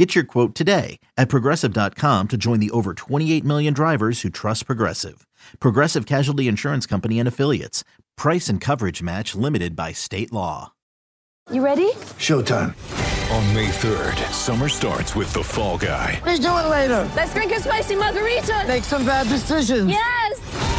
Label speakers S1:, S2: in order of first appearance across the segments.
S1: Get your quote today at progressive.com to join the over 28 million drivers who trust Progressive. Progressive Casualty Insurance Company and Affiliates. Price and coverage match limited by state law.
S2: You ready?
S3: Showtime.
S4: On May 3rd, summer starts with The Fall Guy.
S3: Let's do it later.
S2: Let's drink a spicy margarita.
S3: Make some bad decisions.
S2: Yes.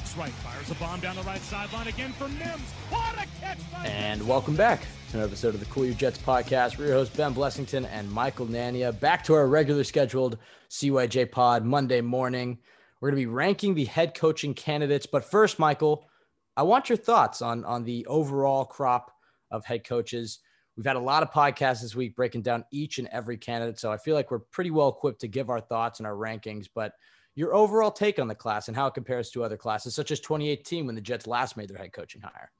S5: Looks right, fires a bomb down the right sideline again for Mims. What a catch!
S6: And welcome back to an episode of the Cool Your Jets podcast. We're your hosts, Ben Blessington and Michael Nania. Back to our regular scheduled CYJ pod Monday morning. We're going to be ranking the head coaching candidates. But first, Michael, I want your thoughts on, on the overall crop of head coaches. We've had a lot of podcasts this week breaking down each and every candidate. So I feel like we're pretty well equipped to give our thoughts and our rankings. But your overall take on the class and how it compares to other classes, such as 2018 when the Jets last made their head coaching hire.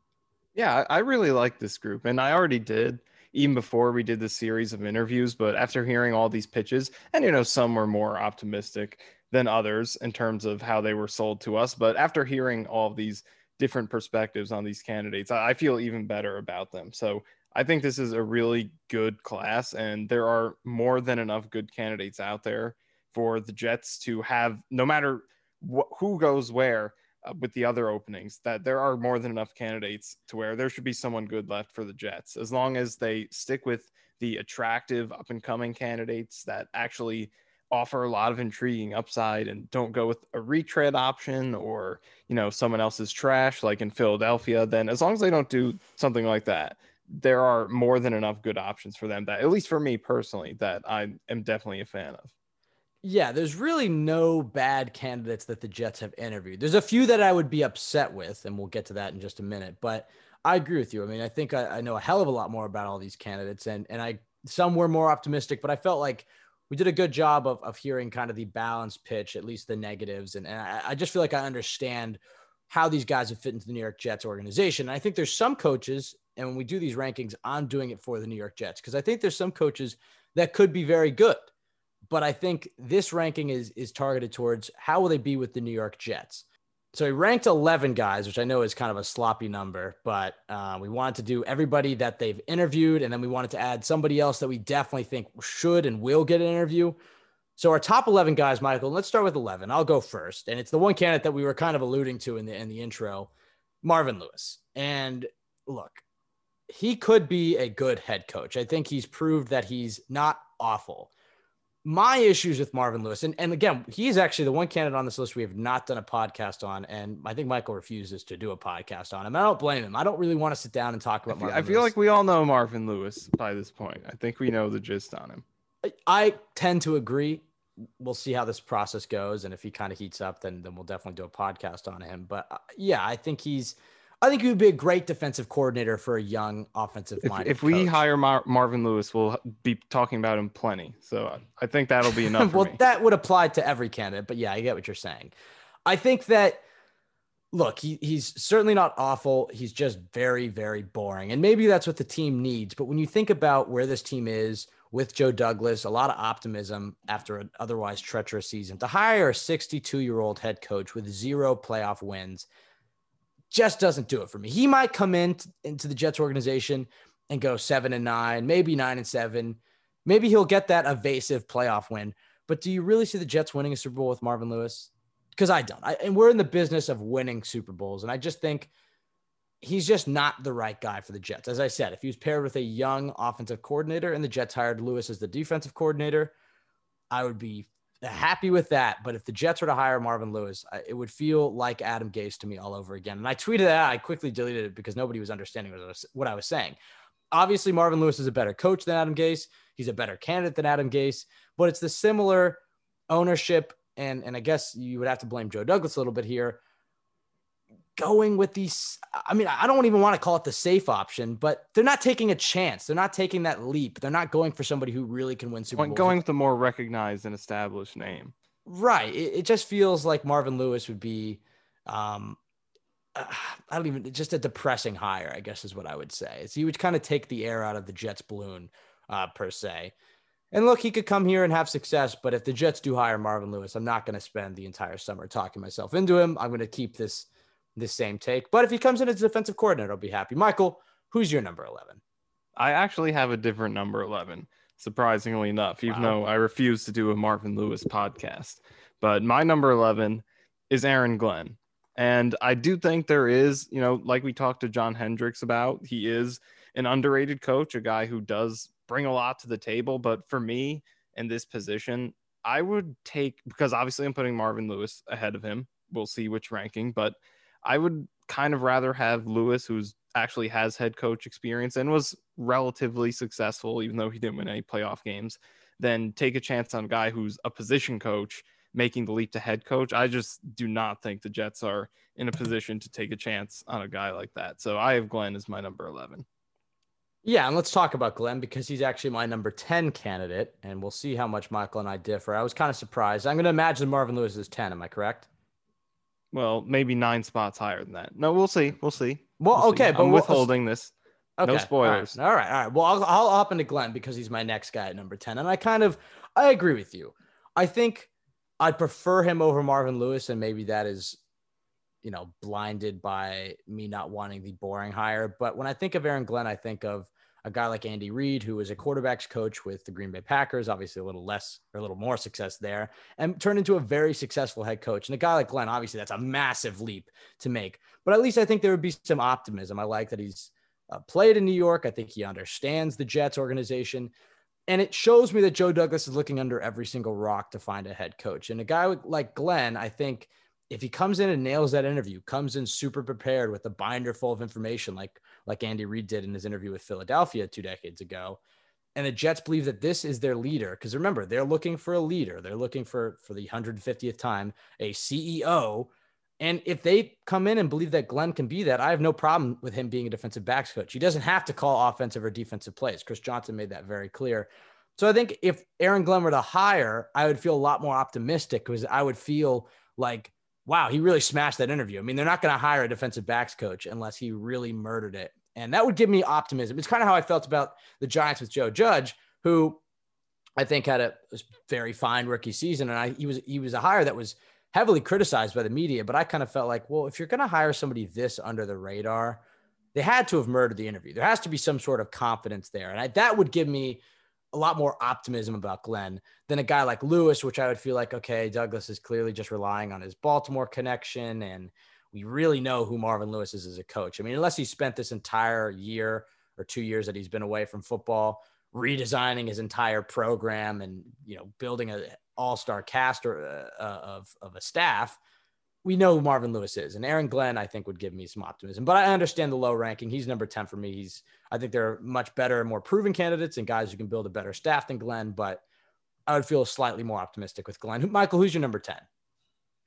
S7: Yeah, I really like this group, and I already did even before we did the series of interviews. But after hearing all these pitches, and you know, some were more optimistic than others in terms of how they were sold to us. But after hearing all these different perspectives on these candidates, I feel even better about them. So I think this is a really good class, and there are more than enough good candidates out there for the Jets to have, no matter wh- who goes where uh, with the other openings that there are more than enough candidates to where there should be someone good left for the Jets. As long as they stick with the attractive up and coming candidates that actually offer a lot of intriguing upside and don't go with a retread option or you know someone else's trash like in Philadelphia then as long as they don't do something like that there are more than enough good options for them that at least for me personally that I am definitely a fan of
S6: Yeah, there's really no bad candidates that the Jets have interviewed. There's a few that I would be upset with, and we'll get to that in just a minute. But I agree with you. I mean, I think I, I know a hell of a lot more about all these candidates, and and I some were more optimistic, but I felt like we did a good job of, of hearing kind of the balanced pitch, at least the negatives, and, and I, I just feel like I understand how these guys have fit into the New York Jets organization. And I think there's some coaches, and when we do these rankings, I'm doing it for the New York Jets because I think there's some coaches that could be very good but I think this ranking is is targeted towards how will they be with the New York Jets. So he ranked 11 guys, which I know is kind of a sloppy number, but uh, we wanted to do everybody that they've interviewed, and then we wanted to add somebody else that we definitely think should and will get an interview. So our top 11 guys, Michael. Let's start with 11. I'll go first, and it's the one candidate that we were kind of alluding to in the in the intro, Marvin Lewis. And look, he could be a good head coach. I think he's proved that he's not awful my issues with Marvin Lewis, and, and again, he's actually the one candidate on this list we have not done a podcast on. And I think Michael refuses to do a podcast on him. I don't blame him. I don't really want to sit down and talk
S7: I
S6: about
S7: feel,
S6: Marvin
S7: I feel
S6: Lewis.
S7: like we all know Marvin Lewis by this point I think we know the gist on him
S6: I- I tend to agree. We'll see how this process goes. And if he kind of heats up, then, then we'll definitely do a podcast on him. But uh, yeah, I think he's, I think he would be a great defensive coordinator for a young offensive
S7: if,
S6: minded.
S7: if we hire Mar- Marvin Lewis we'll be talking about him plenty so I- think that'll be enough
S6: well, that would apply to every candidate, but yeah, I get what you're saying. I think that look, he, he's certainly not awful. He's just very, very boring. And maybe that's what the team needs. But when you think about where this team is with Joe Douglas, a lot of optimism after an otherwise treacherous season, to hire a 62 year old head coach with zero playoff wins just doesn't do it for me. He might come in into the Jets organization and go seven and nine, maybe nine and seven. Maybe he'll get that evasive playoff win. But do you really see the Jets winning a Super Bowl with Marvin Lewis? Because I don't. I, and we're in the business of winning Super Bowls. And I just think he's just not the right guy for the Jets. As I said, if he was paired with a young offensive coordinator and the Jets hired Lewis as the defensive coordinator, I would be happy with that. But if the Jets were to hire Marvin Lewis, it would feel like Adam Gase to me all over again. And I tweeted that. I quickly deleted it because nobody was understanding what I was, what I was saying. Obviously, Marvin Lewis is a better coach than Adam Gase. He's a better candidate than Adam Gase, but it's the similar ownership. And, and I guess you would have to blame Joe Douglas a little bit here going with these. I mean, I don't even want to call it the safe option, but they're not taking a chance. They're not taking that leap. They're not going for somebody who really can win Super Bowl.
S7: Going with the more recognized and established name.
S6: Right. It, it just feels like Marvin Lewis would be, um, uh, I don't even, just a depressing hire, I guess is what I would say. So he would kind of take the air out of the Jets balloon, uh, per se. And look, he could come here and have success, but if the Jets do hire Marvin Lewis, I'm not going to spend the entire summer talking myself into him. I'm going to keep this the same take. But if he comes in as a defensive coordinator, I'll be happy. Michael, who's your number 11?
S7: I actually have a different number 11, surprisingly enough, even wow. though I refuse to do a Marvin Lewis podcast. But my number 11 is Aaron Glenn. And I do think there is, you know, like we talked to John Hendricks about, he is an underrated coach, a guy who does bring a lot to the table. But for me in this position, I would take, because obviously I'm putting Marvin Lewis ahead of him. We'll see which ranking, but I would kind of rather have Lewis, who's actually has head coach experience and was relatively successful, even though he didn't win any playoff games, than take a chance on a guy who's a position coach making the leap to head coach. I just do not think the Jets are in a position to take a chance on a guy like that. So I have Glenn as my number 11.
S6: Yeah, and let's talk about Glenn because he's actually my number 10 candidate, and we'll see how much Michael and I differ. I was kind of surprised. I'm going to imagine Marvin Lewis is 10. Am I correct?
S7: Well, maybe nine spots higher than that. No, we'll see. We'll see.
S6: Well,
S7: we'll
S6: okay,
S7: see.
S6: but
S7: I'm
S6: we'll,
S7: withholding this. Okay. No spoilers.
S6: All right. all right, all right. Well, I'll, I'll hop into Glenn because he's my next guy at number ten, and I kind of I agree with you. I think I'd prefer him over Marvin Lewis, and maybe that is, you know, blinded by me not wanting the boring hire. But when I think of Aaron Glenn, I think of a guy like Andy Reid, who was a quarterbacks coach with the Green Bay Packers, obviously a little less or a little more success there, and turned into a very successful head coach. And a guy like Glenn, obviously, that's a massive leap to make. But at least I think there would be some optimism. I like that he's uh, played in New York. I think he understands the Jets organization. And it shows me that Joe Douglas is looking under every single rock to find a head coach. And a guy like Glenn, I think if he comes in and nails that interview, comes in super prepared with a binder full of information, like like Andy Reid did in his interview with Philadelphia two decades ago, and the Jets believe that this is their leader, because remember they're looking for a leader, they're looking for for the 150th time a CEO, and if they come in and believe that Glenn can be that, I have no problem with him being a defensive backs coach. He doesn't have to call offensive or defensive plays. Chris Johnson made that very clear. So I think if Aaron Glenn were to hire, I would feel a lot more optimistic because I would feel like wow, he really smashed that interview. I mean, they're not going to hire a defensive backs coach unless he really murdered it. And that would give me optimism. It's kind of how I felt about the Giants with Joe Judge, who I think had a very fine rookie season. And I, he was, he was a hire that was heavily criticized by the media, but I kind of felt like, well, if you're going to hire somebody this under the radar, they had to have murdered the interview. There has to be some sort of confidence there. And I, that would give me a lot more optimism about Glenn than a guy like Lewis, which I would feel like, okay, Douglas is clearly just relying on his Baltimore connection. And we really know who Marvin Lewis is as a coach. I mean, unless he spent this entire year or two years that he's been away from football, redesigning his entire program and, you know, building an all-star cast or, uh, of, of a staff, we know who Marvin Lewis is. And Aaron Glenn, I think, would give me some optimism. But I understand the low ranking. He's number 10 for me. He's I think there are much better, more proven candidates and guys who can build a better staff than Glenn, but I would feel slightly more optimistic with Glenn. Michael, who's your number 10?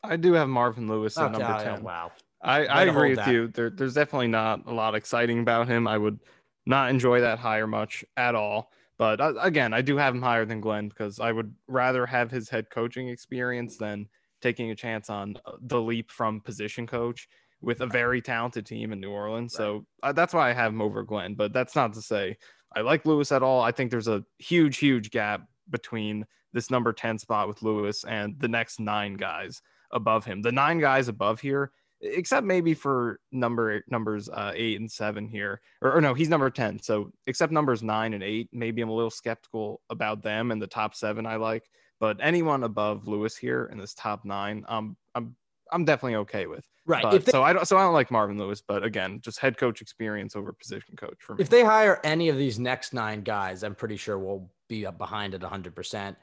S7: I do have Marvin Lewis at number 10.
S6: Oh, wow.
S7: I, I agree with that. you. There, there's definitely not a lot exciting about him. I would not enjoy that hire much at all. But uh, again, I do have him higher than Glenn because I would rather have his head coaching experience than taking a chance on uh, the leap from position coach with a very talented team in New Orleans. Right. So uh, that's why I have him over Glenn. But that's not to say I like Lewis at all. I think there's a huge, huge gap between this number 10 spot with Lewis and the next nine guys above him. The nine guys above here, except maybe for number numbers uh, eight and seven here, or, or no, he's number 10. So except numbers nine and eight, maybe I'm a little skeptical about them and the top seven I like. But anyone above Lewis here in this top nine, um, I'm I'm definitely okay with.
S6: Right.
S7: But,
S6: they-
S7: so I don't so I don't like Marvin Lewis, but again, just head coach experience over position coach for me.
S6: If they hire any of these next nine guys, I'm pretty sure we'll be up behind at 100%.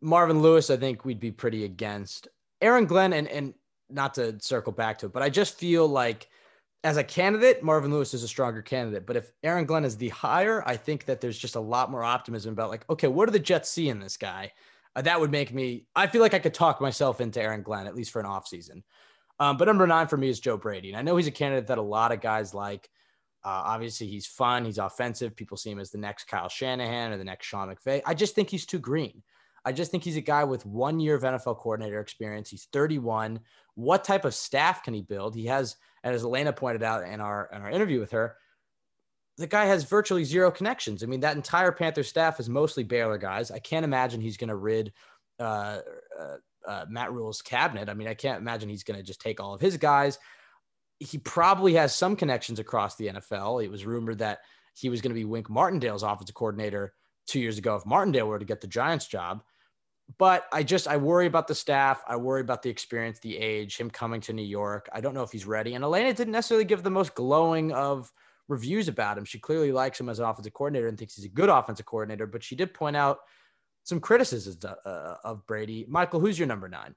S6: Marvin Lewis, I think we'd be pretty against. Aaron Glenn, and, and not to circle back to it, but I just feel like as a candidate, Marvin Lewis is a stronger candidate. But if Aaron Glenn is the higher, I think that there's just a lot more optimism about, like, okay, what do the Jets see in this guy? Uh, that would make me, I feel like I could talk myself into Aaron Glenn, at least for an offseason. Um, but number nine for me is Joe Brady. And I know he's a candidate that a lot of guys like. Uh, obviously, he's fun. He's offensive. People see him as the next Kyle Shanahan or the next Sean McVay. I just think he's too green. I just think he's a guy with one year of NFL coordinator experience. He's 31. What type of staff can he build? He has, and as Elena pointed out in our in our interview with her, the guy has virtually zero connections. I mean, that entire Panther staff is mostly Baylor guys. I can't imagine he's going to rid uh, uh, uh, Matt Rhule's cabinet. I mean, I can't imagine he's going to just take all of his guys. He probably has some connections across the NFL. It was rumored that he was going to be Wink Martindale's offensive coordinator two years ago if Martindale were to get the Giants job. But I just I worry about the staff. I worry about the experience, the age, him coming to New York. I don't know if he's ready. And Elena didn't necessarily give the most glowing of reviews about him. She clearly likes him as an offensive coordinator and thinks he's a good offensive coordinator. But she did point out some criticisms uh, of Brady. Michael, who's your number nine?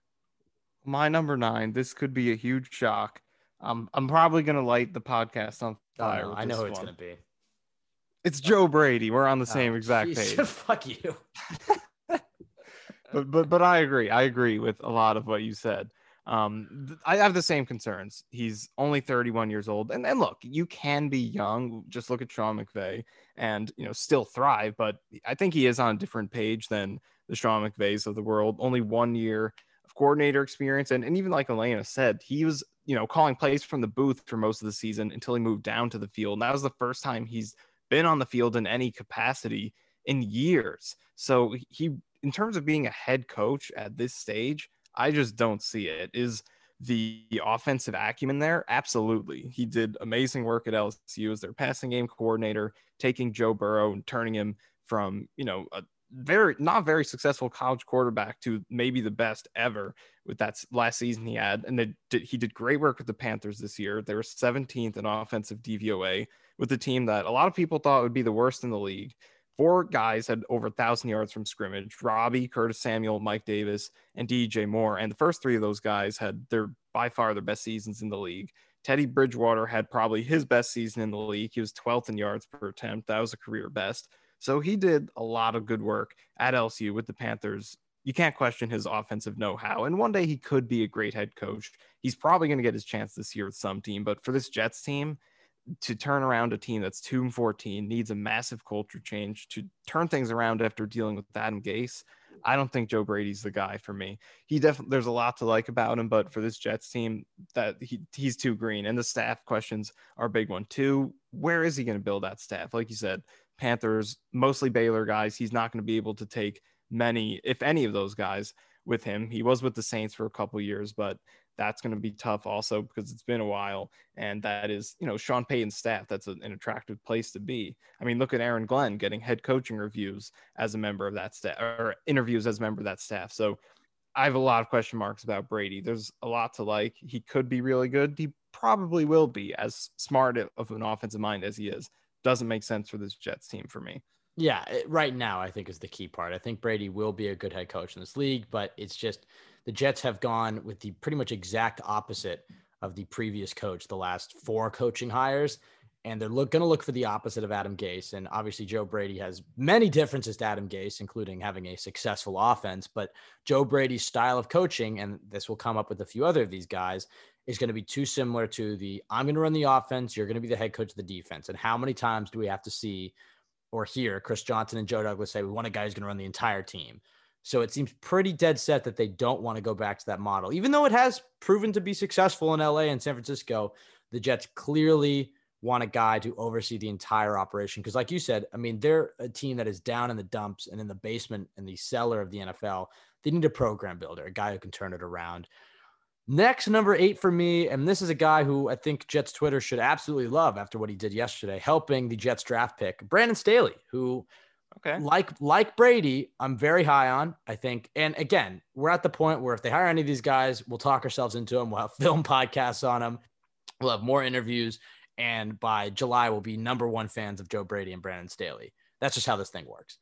S7: My number nine. This could be a huge shock. Um, I'm probably gonna light the podcast on fire.
S6: Oh, I know who it's gonna be.
S7: It's Joe Brady. We're on the
S6: Oh,
S7: same exact
S6: geez.
S7: page.
S6: Fuck you.
S7: but but but I agree. I agree with a lot of what you said. Um, th- I have the same concerns. He's only 31 years old, and and look, you can be young. Just look at Sean McVay, and you know still thrive. But I think he is on a different page than the Sean McVays of the world. Only one year of coordinator experience, and and even like Elena said, he was you know calling plays from the booth for most of the season until he moved down to the field. And that was the first time he's been on the field in any capacity in years. So he, in terms of being a head coach at this stage, I just don't see it. Is the offensive acumen there? Absolutely. He did amazing work at LSU as their passing game coordinator, taking Joe Burrow and turning him from, you know, a very not very successful college quarterback to maybe the best ever with that last season he had. And did, he did great work with the Panthers this year. They were 17th in offensive DVOA with a team that a lot of people thought would be the worst in the league. Four guys had over a thousand yards from scrimmage: Robby, Curtis Samuel, Mike Davis, and DJ Moore. And the first three of those guys had their by far their best seasons in the league. Teddy Bridgewater had probably his best season in the league. He was 12th in yards per attempt. That was a career best. So he did a lot of good work at LSU with the Panthers. You can't question his offensive know how. And one day he could be a great head coach. He's probably going to get his chance this year with some team. But for this Jets team, to turn around a team that's 2 and 14 needs a massive culture change to turn things around after dealing with Adam Gase. I don't think Joe Brady's the guy for me. He definitely there's a lot to like about him, but for this Jets team, that he, he's too green. And the staff questions are a big one too. Where is he going to build that staff? Like you said, Panthers, mostly Baylor guys. He's not going to be able to take many, if any of those guys with him. He was with the Saints for a couple years, but that's going to be tough also because it's been a while. And that is, you know, Sean Payton's staff. That's a, an attractive place to be. I mean, look at Aaron Glenn getting head coaching reviews as a member of that staff or interviews as a member of that staff. So I have a lot of question marks about Brady. There's a lot to like. He could be really good. He probably will be as smart of an offensive mind as he is. Doesn't make sense for this Jets team for me.
S6: Yeah, right now I think is the key part. I think Brady will be a good head coach in this league, but it's just the Jets have gone with the pretty much exact opposite of the previous coach, the last four coaching hires, and they're look, going to look for the opposite of Adam Gase. And obviously, Joe Brady has many differences to Adam Gase, including having a successful offense. But Joe Brady's style of coaching, and this will come up with a few other of these guys, is going to be too similar to the I'm going to run the offense, you're going to be the head coach of the defense. And how many times do we have to see or hear Chris Johnson and Joe Douglas say we want a guy who's going to run the entire team? So it seems pretty dead set that they don't want to go back to that model, even though it has proven to be successful in LA and San Francisco. The Jets clearly want a guy to oversee the entire operation. Because, like you said, I mean, they're a team that is down in the dumps and in the basement and the cellar of the NFL. They need a program builder, a guy who can turn it around. Next, number eight for me, and this is a guy who I think Jets Twitter should absolutely love after what he did yesterday, helping the Jets draft pick, Brandon Staley, who
S7: Okay.
S6: Like like Brady, I'm very high on. I think, and again, we're at the point where if they hire any of these guys, we'll talk ourselves into them. We'll have film podcasts on them. We'll have more interviews, and by July, we'll be number one fans of Joe Brady and Brandon Staley. That's just how this thing works.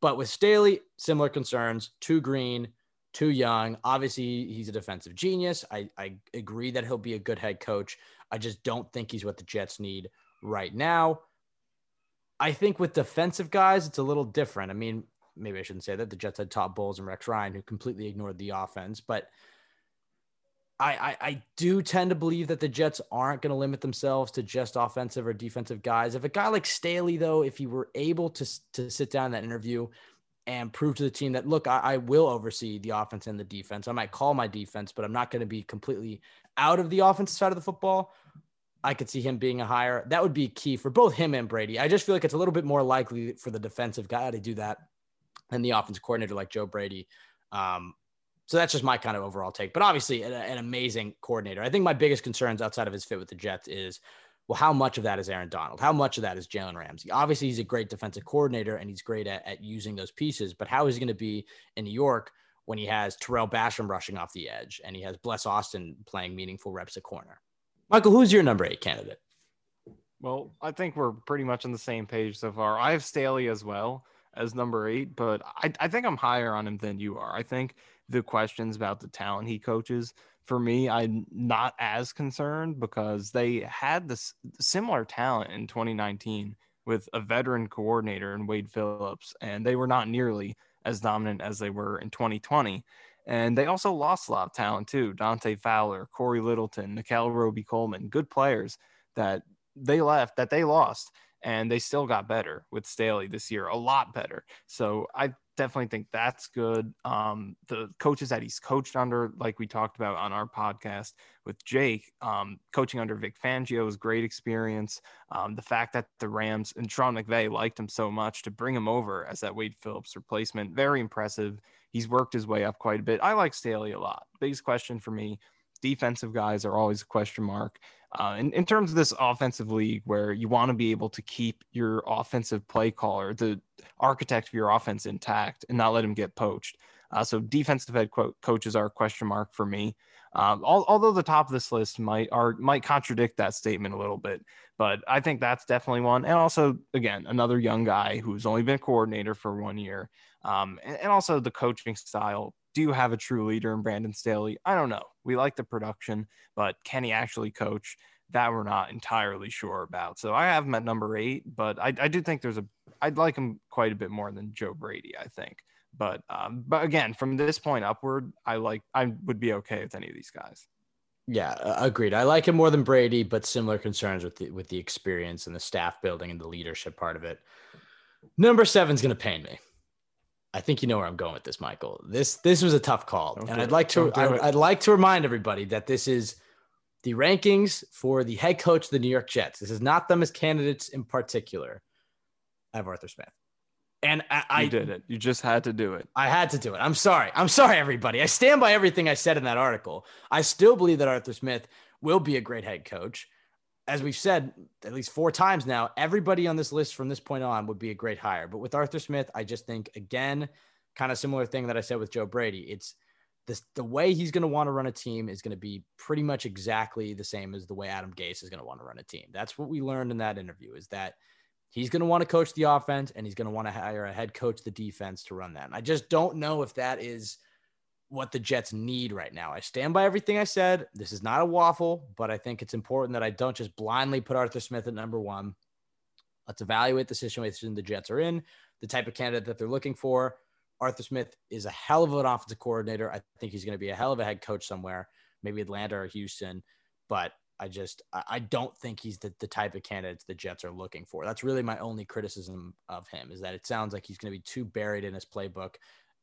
S6: But with Staley, similar concerns. Too green, too young. Obviously, he's a defensive genius. I, I agree that he'll be a good head coach. I just don't think he's what the Jets need right now. I think with defensive guys, it's a little different. I mean, maybe I shouldn't say that. The Jets had Todd Bowles and Rex Ryan who completely ignored the offense, but I, I, I do tend to believe that the Jets aren't going to limit themselves to just offensive or defensive guys. If a guy like Staley, though, if he were able to, to sit down in that interview and prove to the team that, look, I, I will oversee the offense and the defense. I might call my defense, but I'm not going to be completely out of the offensive side of the football. I could see him being a higher. That would be key for both him and Brady. I just feel like it's a little bit more likely for the defensive guy to do that than the offensive coordinator like Joe Brady. Um, so that's just my kind of overall take. But obviously, an, an, amazing coordinator. I think my biggest concerns outside of his fit with the Jets is, well, how much of that is Aaron Donald? How much of that is Jalen Ramsey? Obviously, he's a great defensive coordinator and he's great at, at using those pieces. But how is he going to be in New York when he has Tarell Basham rushing off the edge and he has Bless Austin playing meaningful reps at corner? Michael, who's your number eight candidate?
S7: Well, I think we're pretty much on the same page so far. I have Staley as well as number eight, but I, I think I'm higher on him than you are. I think the questions about the talent he coaches, for me, I'm not as concerned because they had this similar talent in 2019 with a veteran coordinator in Wade Phillips, and they were not nearly as dominant as they were in 2020. And they also lost a lot of talent too. Dante Fowler, Corey Littleton, Nickell Robey-Coleman, good players that they left, that they lost, and they still got better with Staley this year, a lot better. So I definitely think that's good. Um, the coaches that he's coached under, like we talked about on our podcast with Jake, um, coaching under Vic Fangio was great experience. Um, the fact that the Rams and Sean McVay liked him so much to bring him over as that Wade Phillips replacement, very impressive. He's worked his way up quite a bit. I like Staley a lot. Biggest question for me defensive guys are always a question mark. Uh, in, in terms of this offensive league, where you want to be able to keep your offensive play caller, the architect of your offense intact, and not let him get poached. Uh, so defensive head co- coaches are a question mark for me. Um, al- although the top of this list might are might contradict that statement a little bit, but I think that's definitely one. And also, again, another young guy who's only been a coordinator for one year, um, and, and also the coaching style. Do you have a true leader in Brandon Staley? I don't know. We like the production, but can he actually coach? That we're not entirely sure about. So I have him at number eight, but I, I do think there's a I'd like him quite a bit more than Joe Brady. I think. But um, but again, from this point upward, I like I would be okay with any of these guys.
S6: Yeah, agreed. I like him more than Brady, but similar concerns with the with the experience and the staff building and the leadership part of it. Number seven's gonna pain me. I think you know where I'm going with this, Michael. This this was a tough call,
S7: Don't
S6: and I'd like to I, I'd like to remind everybody that this is the rankings for the head coach of the New York Jets. This is not them as candidates in particular. I have Arthur Smith, and I, I
S7: You did it. You just had to do it.
S6: I had to do it. I'm sorry. I'm sorry, everybody. I stand by everything I said in that article. I still believe that Arthur Smith will be a great head coach. As we've said at least four times now, everybody on this list from this point on would be a great hire. But with Arthur Smith, I just think, again, kind of similar thing that I said with Joe Brady. It's this, the way he's going to want to run a team is going to be pretty much exactly the same as the way Adam Gase is going to want to run a team. That's what we learned in that interview is that he's going to want to coach the offense and he's going to want to hire a head coach the defense to run that. And I just don't know if that is what the Jets need right now. I stand by everything I said. This is not a waffle, but I think it's important that I don't just blindly put Arthur Smith at number one. Let's evaluate the situation the Jets are in, the type of candidate that they're looking for. Arthur Smith is a hell of an offensive coordinator. I think he's going to be a hell of a head coach somewhere, maybe Atlanta or Houston. But I just I don't think he's the, the type of candidate the Jets are looking for. That's really my only criticism of him is that it sounds like he's going to be too buried in his playbook,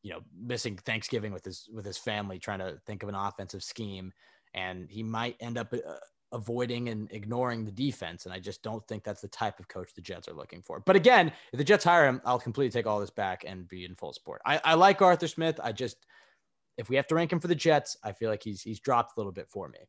S6: you know, missing Thanksgiving with his with his family, trying to think of an offensive scheme, and he might end up uh, avoiding and ignoring the defense. And I just don't think that's the type of coach the Jets are looking for. But again, if the Jets hire him, I'll completely take all this back and be in full support. I, I like Arthur Smith. I just if we have to rank him for the Jets, I feel like he's he's dropped a little bit for me.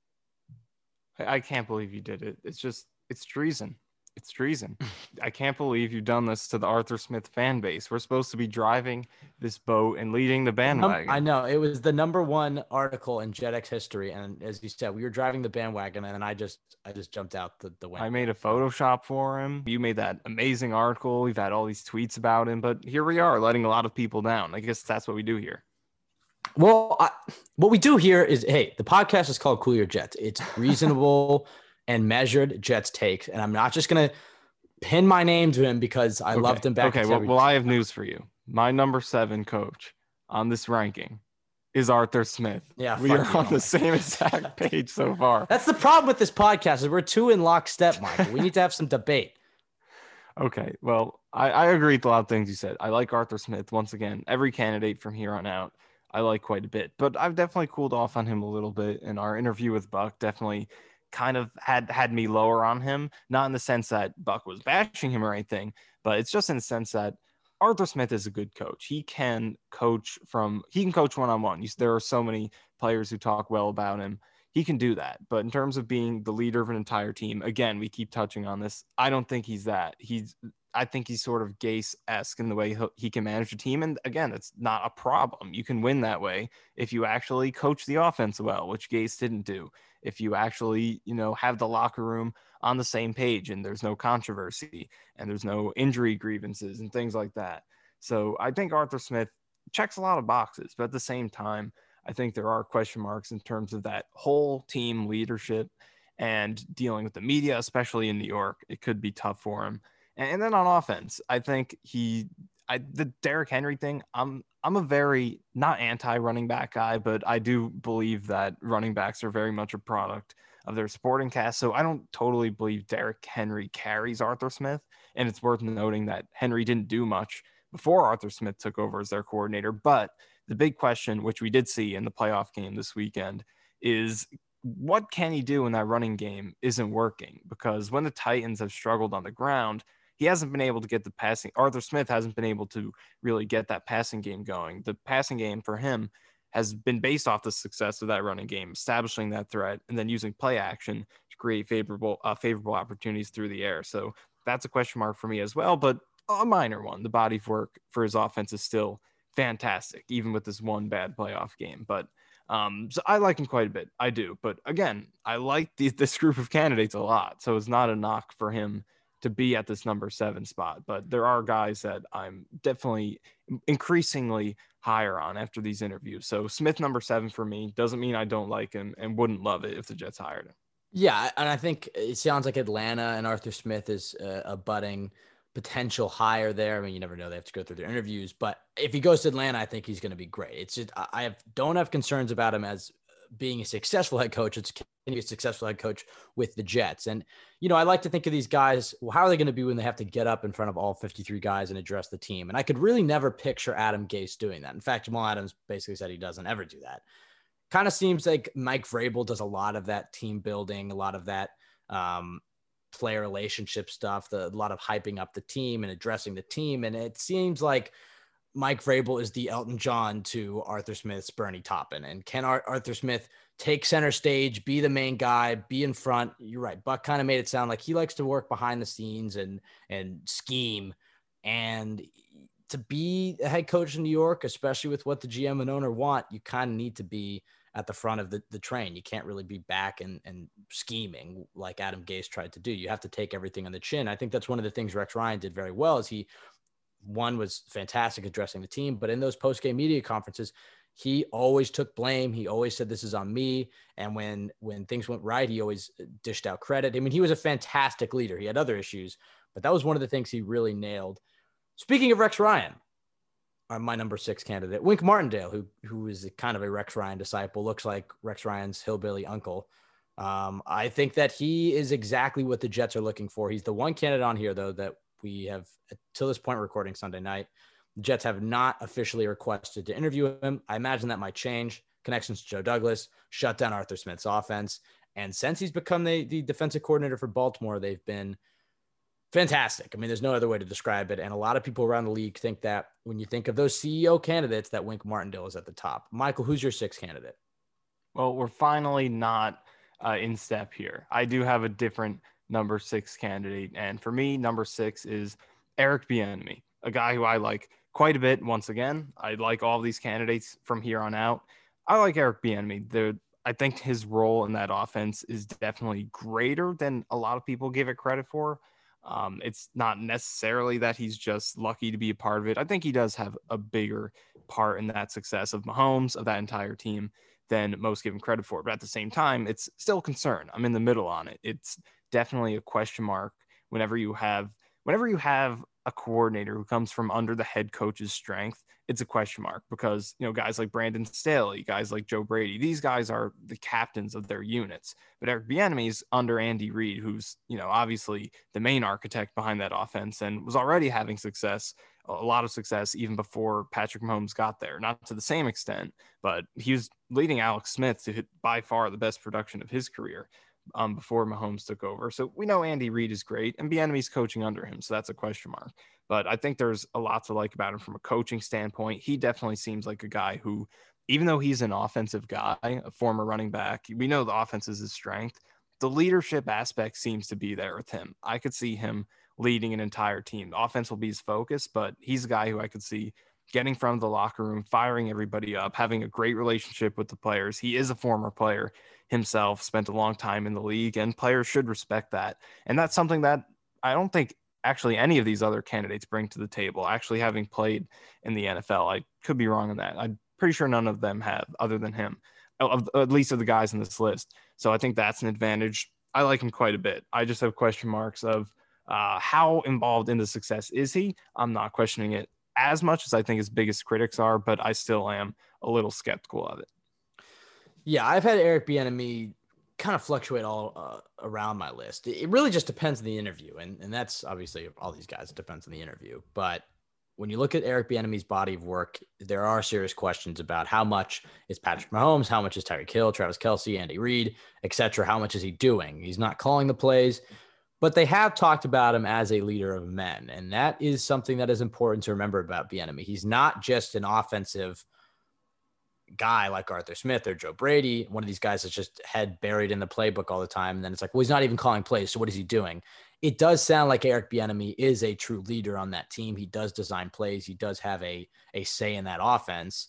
S7: I, I can't believe you did it. It's just it's treason. It's treason. I can't believe you've done this to the Arthur Smith fan base. We're supposed to be driving this boat and leading the bandwagon.
S6: Um, I know it was the number one article in JetX history, and as you said, we were driving the bandwagon, and I just I just jumped out the, the window.
S7: I made a Photoshop for him. You made that amazing article. We've had all these tweets about him, but here we are letting a lot of people down. I guess that's what we do here.
S6: Well, I, what we do here is, hey, the podcast is called Cool Your Jets. It's reasonable and measured Jets takes, and I'm not just gonna pin my name to him because I
S7: okay.
S6: loved him back.
S7: Okay, well, well, I have news for you. My number seven coach on this ranking is Arthur Smith.
S6: Yeah,
S7: we are on the same exact page so far.
S6: That's the problem with this podcast is we're two in lockstep, Michael. We need to have some debate.
S7: Okay, well, I, I agree with a lot of things you said. I like Arthur Smith once again. Every candidate from here on out, I like quite a bit. But I've definitely cooled off on him a little bit. and our interview with Buck, definitely kind of had had me lower on him. Not in the sense that Buck was bashing him or anything, but it's just in the sense that Arthur Smith is a good coach. He can coach from he can coach one on one. There are so many players who talk well about him. He can do that. But in terms of being the leader of an entire team, again, we keep touching on this. I don't think he's that. He's I think he's sort of Gase esque in the way he can manage a team. And again, it's not a problem. You can win that way if you actually coach the offense well, which Gase didn't do. If you actually, you know, have the locker room on the same page and there's no controversy and there's no injury grievances and things like that. So I think Arthur Smith checks a lot of boxes, but at the same time, I think there are question marks in terms of that whole team leadership and dealing with the media, especially in New York. It could be tough for him. And then on offense, I think he, I the Derrick Henry thing. I'm I'm a very not anti running back guy, but I do believe that running backs are very much a product of their sporting cast. So I don't totally believe Derrick Henry carries Arthur Smith. And it's worth noting that Henry didn't do much before Arthur Smith took over as their coordinator. But the big question, which we did see in the playoff game this weekend, is what can he do when that running game isn't working? Because when the Titans have struggled on the ground, he hasn't been able to get the passing. Arthur Smith hasn't been able to really get that passing game going. The passing game for him has been based off the success of that running game, establishing that threat and then using play action to create favorable uh, favorable opportunities through the air. So that's a question mark for me as well, but a minor one. The body of work for his offense is still fantastic, even with this one bad playoff game. But um, so I like him quite a bit. I do. But again, I like this group of candidates a lot. So it's not a knock for him to be at this number seven spot. But there are guys that I'm definitely increasingly higher on after these interviews. So Smith number seven for me doesn't mean I don't like him and wouldn't love it if the Jets hired him.
S6: Yeah, and I think it sounds like Atlanta and Arthur Smith is a, a budding potential hire there. I mean, you never know; they have to go through their interviews. But if he goes to Atlanta, I think he's going to be great. It's just I have don't have concerns about him as being a successful head coach. It's can be a successful head coach with the Jets. And, you know, I like to think of these guys, well, how are they going to be when they have to get up in front of all 53 guys and address the team? And I could really never picture Adam Gase doing that. In fact, Jamal Adams basically said he doesn't ever do that. Kind of seems like Mike Vrabel does a lot of that team building, a lot of that um, player relationship stuff, the, a lot of hyping up the team and addressing the team. And it seems like Mike Vrabel is the Elton John to Arthur Smith's Bernie Taupin. And can Arthur Smith take center stage, be the main guy, be in front? You're right. Buck kind of made it sound like he likes to work behind the scenes and and scheme. And to be a head coach in New York, especially with what the GM and owner want, you kind of need to be at the front of the, the train. You can't really be back and, and scheming like Adam Gase tried to do. You have to take everything on the chin. I think that's one of the things Rex Ryan did very well is he one was fantastic addressing the team, but in those post game media conferences, he always took blame. He always said this is on me. And when when things went right, he always dished out credit. I mean, he was a fantastic leader. He had other issues, but that was one of the things he really nailed. Speaking of Rex Ryan, uh, my number six candidate, Wink Martindale, who who is kind of a Rex Ryan disciple, looks like Rex Ryan's hillbilly uncle. Um, I think that he is exactly what the Jets are looking for. He's the one candidate on here, though, that we have till this point recording Sunday night. The Jets have not officially requested to interview him. I imagine that might change. Connections to Joe Douglas, shut down Arthur Smith's offense. And since he's become the, the defensive coordinator for Baltimore, they've been fantastic. I mean, there's no other way to describe it. And a lot of people around the league think that when you think of those CEO candidates, that Wink Martindale is at the top. Michael, who's your sixth candidate?
S7: Well, we're finally not uh, in step here. I do have a different number six candidate. And for me, number six is Eric Bieniemy, a guy who I like quite a bit. Once again, I like all these candidates from here on out. I like Eric Bieniemy. I think his role in that offense is definitely greater than a lot of people give it credit for. Um, it's not necessarily that he's just lucky to be a part of it. I think he does have a bigger part in that success of Mahomes, of that entire team, than most give him credit for. But at the same time, it's still a concern. I'm in the middle on it. It's definitely a question mark whenever you have whenever you have a coordinator who comes from under the head coach's strength, it's a question mark because you know guys like Brandon Staley, guys like Joe Brady, these guys are the captains of their units. But Eric Bieniemy's under Andy Reid, who's you know obviously the main architect behind that offense and was already having success, a lot of success even before Patrick Mahomes got there. Not to the same extent, but he was leading Alex Smith to hit by far the best production of his career um, before Mahomes took over. So we know Andy Reid is great and Bieniemy's coaching under him. So that's a question mark. But I think there's a lot to like about him from a coaching standpoint. He definitely seems like a guy who, even though he's an offensive guy, a former running back, we know the offense is his strength. The leadership aspect seems to be there with him. I could see him leading an entire team. The offense will be his focus, but he's a guy who I could see getting from the locker room, firing everybody up, having a great relationship with the players. He is a former player himself, spent a long time in the league, and players should respect that. And that's something that I don't think actually any of these other candidates bring to the table. Actually, having played in the NFL, I could be wrong on that. I'm pretty sure none of them have, other than him, of, at least of the guys in this list. So I think that's an advantage. I like him quite a bit. I just have question marks of uh, how involved in the success is he? I'm not questioning it as much as I think his biggest critics are, but I still am a little skeptical of it.
S6: Yeah, I've had Eric Bieniemy kind of fluctuate all uh, around my list. It really just depends on the interview, and and that's obviously all these guys. It depends on the interview, but when you look at Eric Bieniemy's body of work, there are serious questions about how much is Patrick Mahomes, how much is Tyreek Hill, Travis Kelce, Andy Reid, etc. How much is he doing? He's not calling the plays, but they have talked about him as a leader of men, and that is something that is important to remember about Bieniemy. He's not just an offensive guy like Arthur Smith or Joe Brady, one of these guys that's just head buried in the playbook all the time. And then it's like, well, he's not even calling plays. So what is he doing? It does sound like Eric Bieniemy is a true leader on that team. He does design plays. He does have a, a say in that offense.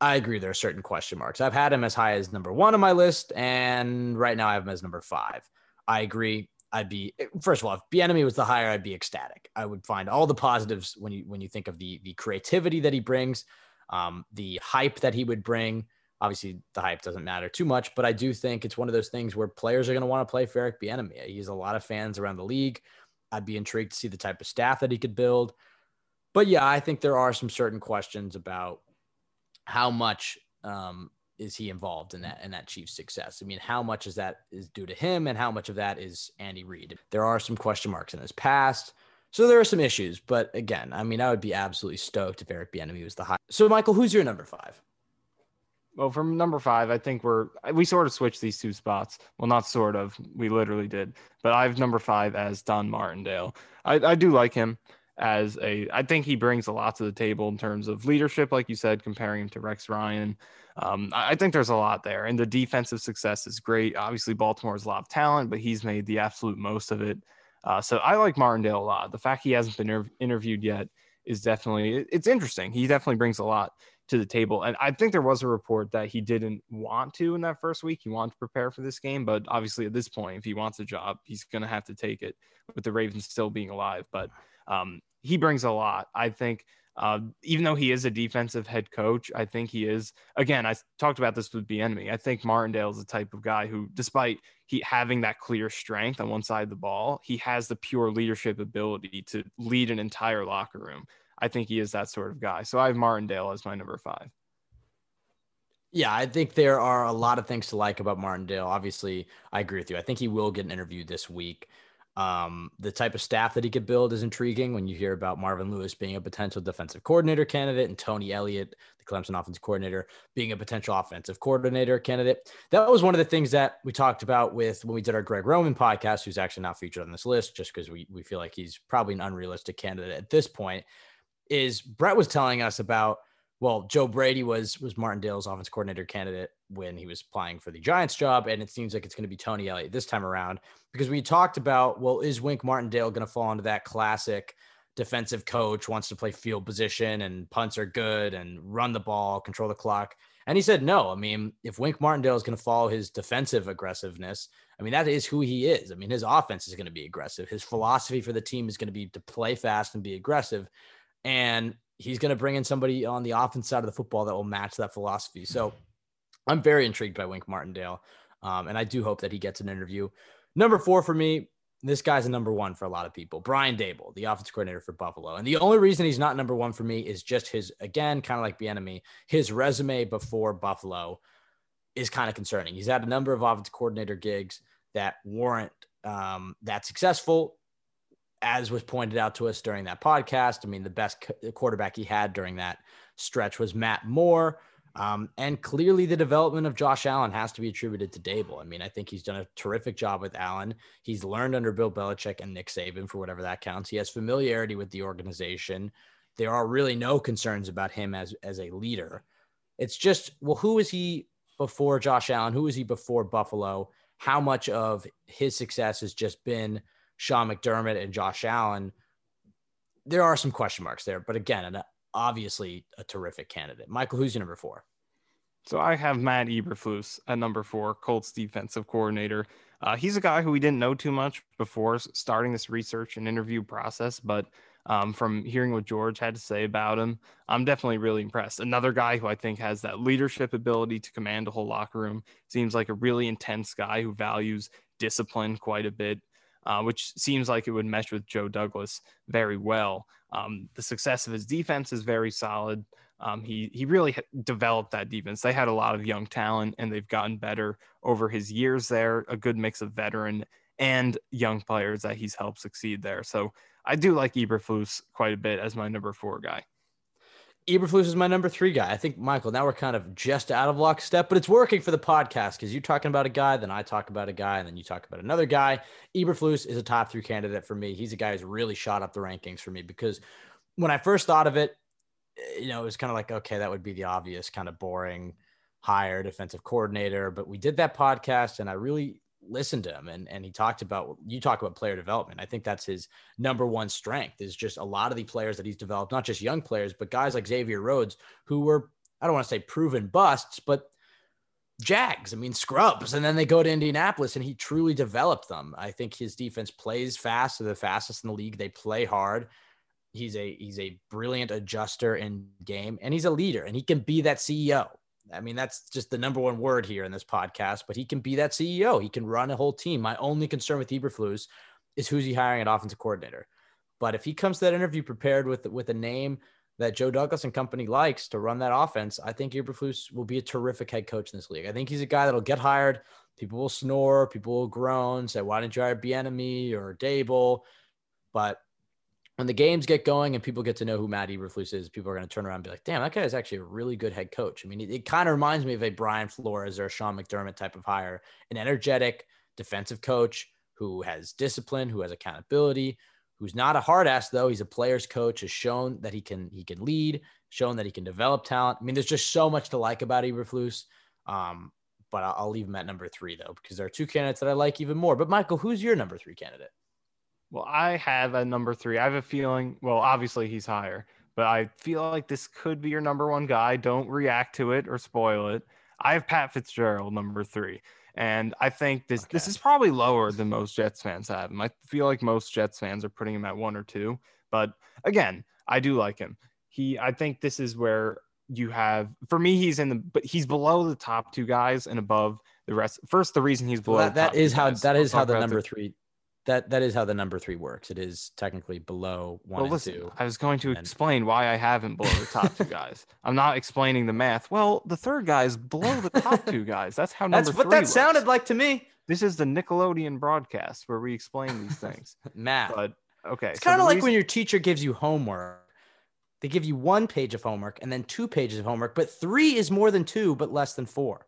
S6: I agree. There are certain question marks. I've had him as high as number one on my list, and right now I have him as number five. I agree. I'd be first of all, if Bieniemy was the higher, I'd be ecstatic. I would find all the positives when you when you think of the the creativity that he brings, um, the hype that he would bring. Obviously, the hype doesn't matter too much, but I do think it's one of those things where players are going to want to play for Eric Bieniemy. He has a lot of fans around the league. I'd be intrigued to see the type of staff that he could build. But yeah, I think there are some certain questions about how much um, is he involved in that in that Chiefs success? I mean, how much is that is due to him, and how much of that is Andy Reid? There are some question marks in his past. So there are some issues, but again, I mean, I would be absolutely stoked if Eric Bieniemy was the high. So Michael, who's your number five?
S7: Well, from number five, I think we're we sort of switched these two spots. Well, not sort of, we literally did. But I have number five as Don Martindale. I, I do like him as a. I think he brings a lot to the table in terms of leadership, like you said, comparing him to Rex Ryan. Um, I think there's a lot there, and the defensive success is great. Obviously, Baltimore's a lot of talent, but he's made the absolute most of it. Uh, so I like Martindale a lot. The fact he hasn't been inter- interviewed yet is definitely it's interesting. He definitely brings a lot to the table. And I think there was a report that he didn't want to in that first week. He wanted to prepare for this game, but obviously at this point, if he wants a job, he's going to have to take it with the Ravens still being alive. But um, he brings a lot. I think uh, even though he is a defensive head coach, I think he is. Again, I talked about this with Bieniemy. I think Martindale is the type of guy who, despite he having that clear strength on one side of the ball, he has the pure leadership ability to lead an entire locker room. I think he is that sort of guy. So I have Martindale as my number five.
S6: Yeah, I think there are a lot of things to like about Martindale. Obviously, I agree with you. I think he will get an interview this week. Um, the type of staff that he could build is intriguing when you hear about Marvin Lewis being a potential defensive coordinator candidate and Tony Elliott, the Clemson offensive coordinator, being a potential offensive coordinator candidate. That was one of the things that we talked about with when we did our Greg Roman podcast, who's actually not featured on this list just because we, we feel like he's probably an unrealistic candidate at this point. Is Brett was telling us about well, Joe Brady was was Martindale's offense coordinator candidate when he was applying for the Giants job, and it seems like it's going to be Tony Elliott this time around because we talked about well, is Wink Martindale going to fall into that classic defensive coach wants to play field position and punts are good and run the ball, control the clock? And he said no. I mean, if Wink Martindale is going to follow his defensive aggressiveness, I mean that is who he is. I mean his offense is going to be aggressive. His philosophy for the team is going to be to play fast and be aggressive, and he's going to bring in somebody on the offense side of the football that will match that philosophy. So I'm very intrigued by Wink Martindale. Um, and I do hope that he gets an interview. Number four for me, this guy's a number one for a lot of people. Brian Daboll, the offense coordinator for Buffalo. And the only reason he's not number one for me is just his, again, kind of like Bieniemy, his resume before Buffalo is kind of concerning. He's had a number of offense coordinator gigs that weren't um, that successful as was pointed out to us during that podcast, I mean, the best quarterback he had during that stretch was Matt Moore. Um, and clearly, the development of Josh Allen has to be attributed to Daboll. I mean, I think he's done a terrific job with Allen. He's learned under Bill Belichick and Nick Saban for whatever that counts. He has familiarity with the organization. There are really no concerns about him as as a leader. It's just, well, who is he before Josh Allen? Who is he before Buffalo? How much of his success has just been Sean McDermott and Josh Allen, there are some question marks there. But again, an, obviously a terrific candidate. Michael, who's your number four?
S7: So I have Matt Eberflus at number four, Colts defensive coordinator. Uh, he's a guy who we didn't know too much before starting this research and interview process, but um, from hearing what George had to say about him, I'm definitely really impressed. Another guy who I think has that leadership ability to command a whole locker room. Seems like a really intense guy who values discipline quite a bit uh, which seems like it would mesh with Joe Douglas very well. Um, the success of his defense is very solid. Um, he he really developed that defense. They had a lot of young talent, and they've gotten better over his years there. A good mix of veteran and young players that he's helped succeed there. So I do like Eberflus quite a bit as my number four guy.
S6: Eberflus is my number three guy. I think Michael. Now we're kind of just out of lockstep, but it's working for the podcast because you're talking about a guy, then I talk about a guy, and then you talk about another guy. Eberflus is a top three candidate for me. He's a guy who's really shot up the rankings for me because when I first thought of it, you know, it was kind of like, okay, that would be the obvious kind of boring hire defensive coordinator. But we did that podcast, and I really listened to him and, and he talked about you talk about player development. I think that's his number one strength is just a lot of the players that he's developed, not just young players, but guys like Xavier Rhodes, who were, I don't want to say proven busts, but Jags, I mean, scrubs. And then they go to Indianapolis and he truly developed them. I think his defense plays fast, they're the fastest in the league. They play hard. He's a he's a brilliant adjuster in game and he's a leader and he can be that CEO. I mean, that's just the number one word here in this podcast, but he can be that CEO. He can run a whole team. My only concern with Eberflus is who's he hiring at offensive coordinator. But if he comes to that interview prepared with with a name that Joe Douglas and company likes to run that offense, I think Eberflus will be a terrific head coach in this league. I think he's a guy that'll get hired. People will snore, people will groan, say, "Why didn't you hire Bieniemy or Daboll?" But when the games get going and people get to know who Matt Eberflus is, people are going to turn around and be like, damn, that guy is actually a really good head coach. I mean, it, it kind of reminds me of a Brian Flores or a Sean McDermott type of hire, an energetic defensive coach who has discipline, who has accountability, who's not a hard ass though. He's a player's coach, has shown that he can he can lead, shown that he can develop talent. I mean, there's just so much to like about Eberflus. Um, but I'll, I'll leave him at number three though, because there are two candidates that I like even more. But Michael, who's your number three candidate?
S7: Well, I have a number three. I have a feeling, well, obviously he's higher, but I feel like this could be your number one guy. Don't react to it or spoil it. I have Pat Fitzgerald, number three. And I think this okay. this is probably lower than most Jets fans have him. I feel like most Jets fans are putting him at one or two. But again, I do like him. He I think this is where you have for me he's in the but he's below the top two guys and above the rest. First, the reason he's below
S6: well, that, that is how that is how the number the, three that that is how the number three works. It is technically below one well, listen, two.
S7: I was going to and... explain why I haven't below the top two guys. I'm not explaining the math. Well, the third guy is below the top two guys. That's how number
S6: That's what that
S7: works.
S6: sounded like to me.
S7: This is the Nickelodeon broadcast where we explain these things.
S6: math.
S7: But okay.
S6: It's so kind of like reason... when your teacher gives you homework. They give you one page of homework and then two pages of homework, but three is more than two, but less than four.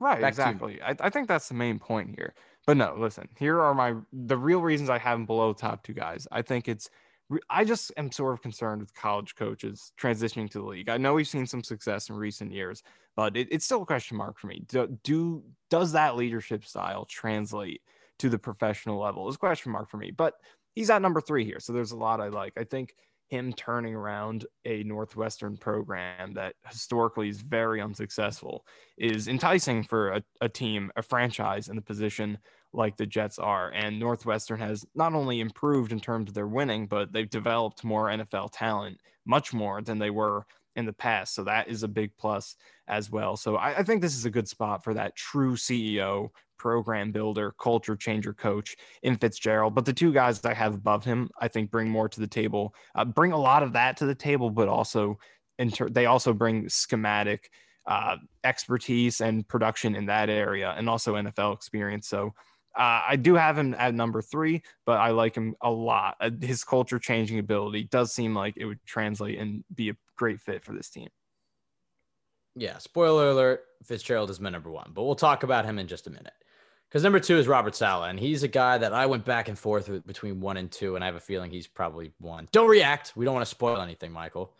S7: Right, Back exactly. I, I think that's the main point here. But no, listen, here are my the real reasons I have him below top two guys. I think it's I just am sort of concerned with college coaches transitioning to the league. I know we've seen some success in recent years, but it, it's still a question mark for me. Do, do does that leadership style translate to the professional level? Is a question mark for me. But he's at number three here, so there's a lot I like. I think him turning around a Northwestern program that historically is very unsuccessful is enticing for a, a team, a franchise in the position like the Jets are. And Northwestern has not only improved in terms of their winning, but they've developed more NFL talent, much more than they were in the past. So that is a big plus as well. So I, I think this is a good spot for that true CEO, program builder, culture changer coach in Fitzgerald. But the two guys I have above him, I think, bring more to the table, uh, bring a lot of that to the table, but also inter- they also bring schematic uh, expertise and production in that area and also NFL experience. So uh, I do have him at number three, but I like him a lot. Uh, his culture changing ability does seem like it would translate and be a great fit for this team.
S6: Yeah, spoiler alert, Fitzgerald is my number one, but we'll talk about him in just a minute. Because number two is Robert Saleh, and he's a guy that I went back and forth with between one and two, and I have a feeling he's probably one. Don't react. We don't want to spoil anything, Michael.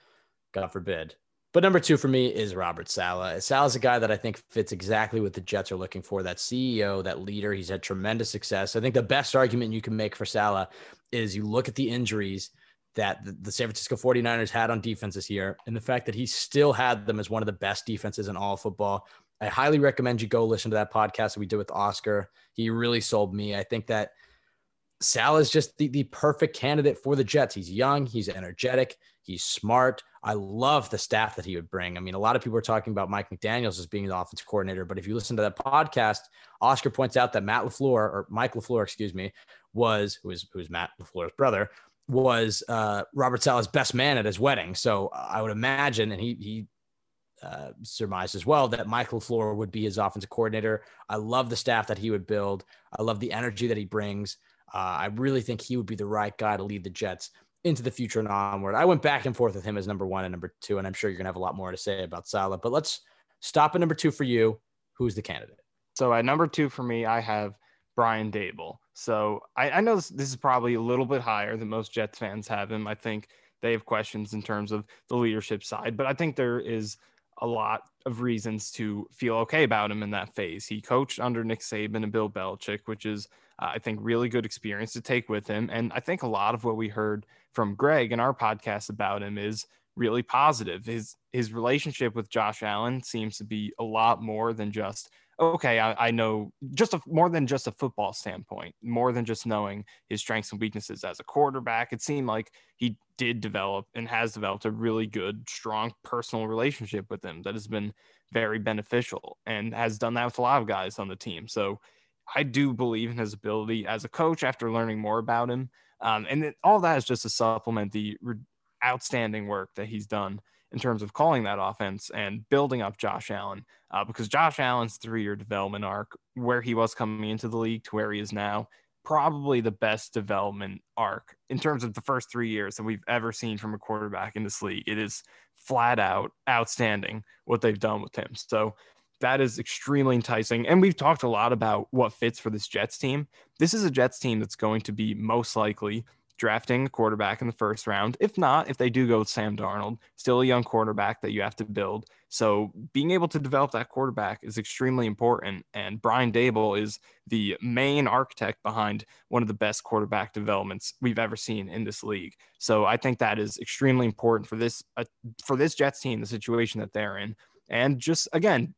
S6: God forbid. But number two for me is Robert Saleh. Saleh's a guy that I think fits exactly what the Jets are looking for that CEO, that leader. He's had tremendous success. I think the best argument you can make for Saleh is you look at the injuries that the, San Francisco 49ers had on defense this year and the fact that he still had them as one of the best defenses in all football. I highly recommend you go listen to that podcast that we did with Oscar. He really sold me. I think that Saleh is just the, the perfect candidate for the Jets. He's young, he's energetic, he's smart. I love the staff that he would bring. I mean, a lot of people are talking about Mike McDaniels as being the offensive coordinator, but if you listen to that podcast, Oscar points out that Matt LaFleur or Mike LaFleur, excuse me, was who was who's Matt LaFleur's brother, was uh, Robert Saleh's best man at his wedding. So I would imagine, and he he uh, surmised as well that Michael LaFleur would be his offensive coordinator. I love the staff that he would build. I love the energy that he brings. Uh, I really think he would be the right guy to lead the Jets into the future and onward. I went back and forth with him as number one and number two, and I'm sure you're gonna have a lot more to say about Saleh. But let's stop at number two for you. Who's the candidate?
S7: So at number two for me, I have Brian Daboll. So I, I know this, this is probably a little bit higher than most Jets fans have him. I think they have questions in terms of the leadership side, but I think there is a lot of reasons to feel okay about him in that phase. He coached under Nick Saban and Bill Belichick, which is, uh, I think, really good experience to take with him. And I think a lot of what we heard from Greg in our podcast about him is really positive. His his relationship with Josh Allen seems to be a lot more than just okay, I, I know just a, more than just a football standpoint, more than just knowing his strengths and weaknesses as a quarterback. It seemed like he did develop and has developed a really good, strong personal relationship with him that has been very beneficial and has done that with a lot of guys on the team. So I do believe in his ability as a coach after learning more about him. Um, and it, all that is just to supplement the re- outstanding work that he's done in terms of calling that offense and building up Josh Allen. Uh, because Josh Allen's three year development arc, where he was coming into the league to where he is now, probably the best development arc in terms of the first three years that we've ever seen from a quarterback in this league. It is flat out outstanding what they've done with him. So that is extremely enticing. And we've talked a lot about what fits for this Jets team. This is a Jets team that's going to be most likely drafting a quarterback in the first round. If not, if they do go with Sam Darnold, still a young quarterback that you have to build. So being able to develop that quarterback is extremely important. And Brian Daboll is the main architect behind one of the best quarterback developments we've ever seen in this league. So I think that is extremely important for this uh, for this Jets team, the situation that they're in. And just again,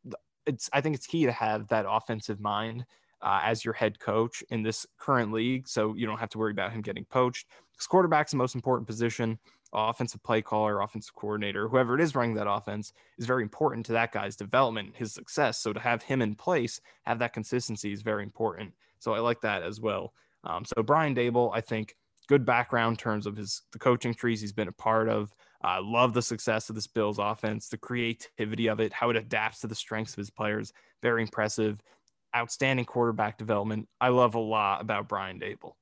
S7: it's I think it's key to have that offensive mind uh, as your head coach in this current league. So you don't have to worry about him getting poached. Because quarterback's the most important position. Offensive play caller, offensive coordinator, whoever it is running that offense is very important to that guy's development, his success. So to have him in place, have that consistency is very important. So I like that as well. Um, so Brian Daboll, I think, good background in terms of his the coaching trees he's been a part of. I uh, love the success of this Bills offense, the creativity of it, how it adapts to the strengths of his players. Very impressive outstanding quarterback development. I love a lot about Brian Daboll.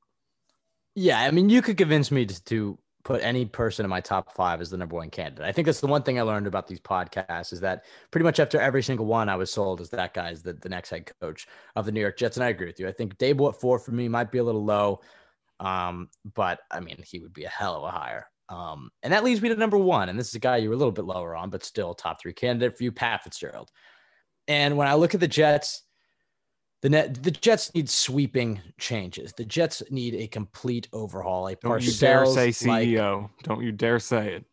S6: Yeah, I mean, you could convince me to, to put any person in my top five as the number one candidate. I think that's the one thing I learned about these podcasts is that pretty much after every single one, I was sold as that guy is the, the next head coach of the New York Jets. And I agree with you. I think Daboll at four for me might be a little low. Um, but I mean, he would be a hell of a hire. Um, and that leads me to number one. And this is a guy you were a little bit lower on, but still top three candidate for you, Pat Fitzgerald. And when I look at the Jets, the net, the Jets need sweeping changes. The Jets need a complete overhaul. A
S7: Don't you dare say
S6: like
S7: CEO. Don't you dare say it.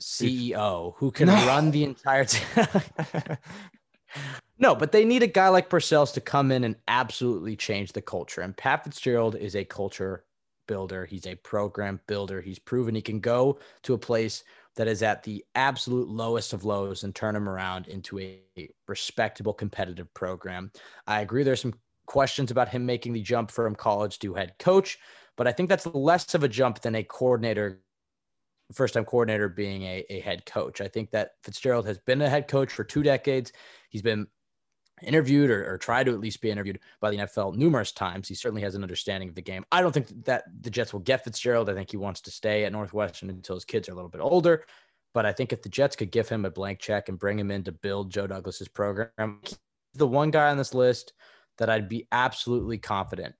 S6: CEO who can
S7: No.
S6: run the entire team. no, but they need a guy like Parcells to come in and absolutely change the culture. And Pat Fitzgerald is a culture builder. He's a program builder. He's proven he can go to a place that is at the absolute lowest of lows and turn them around into a respectable competitive program. I agree there's some questions about him making the jump from college to head coach, but I think that's less of a jump than a coordinator first time coordinator being a, a head coach. I think that Fitzgerald has been a head coach for two decades. He's been interviewed or, or tried to at least be interviewed by the NFL numerous times. He certainly has an understanding of the game. I don't think that the Jets will get Fitzgerald. I think he wants to stay at Northwestern until his kids are a little bit older. But I think if the Jets could give him a blank check and bring him in to build Joe Douglas's program, the one guy on this list that I'd be absolutely confident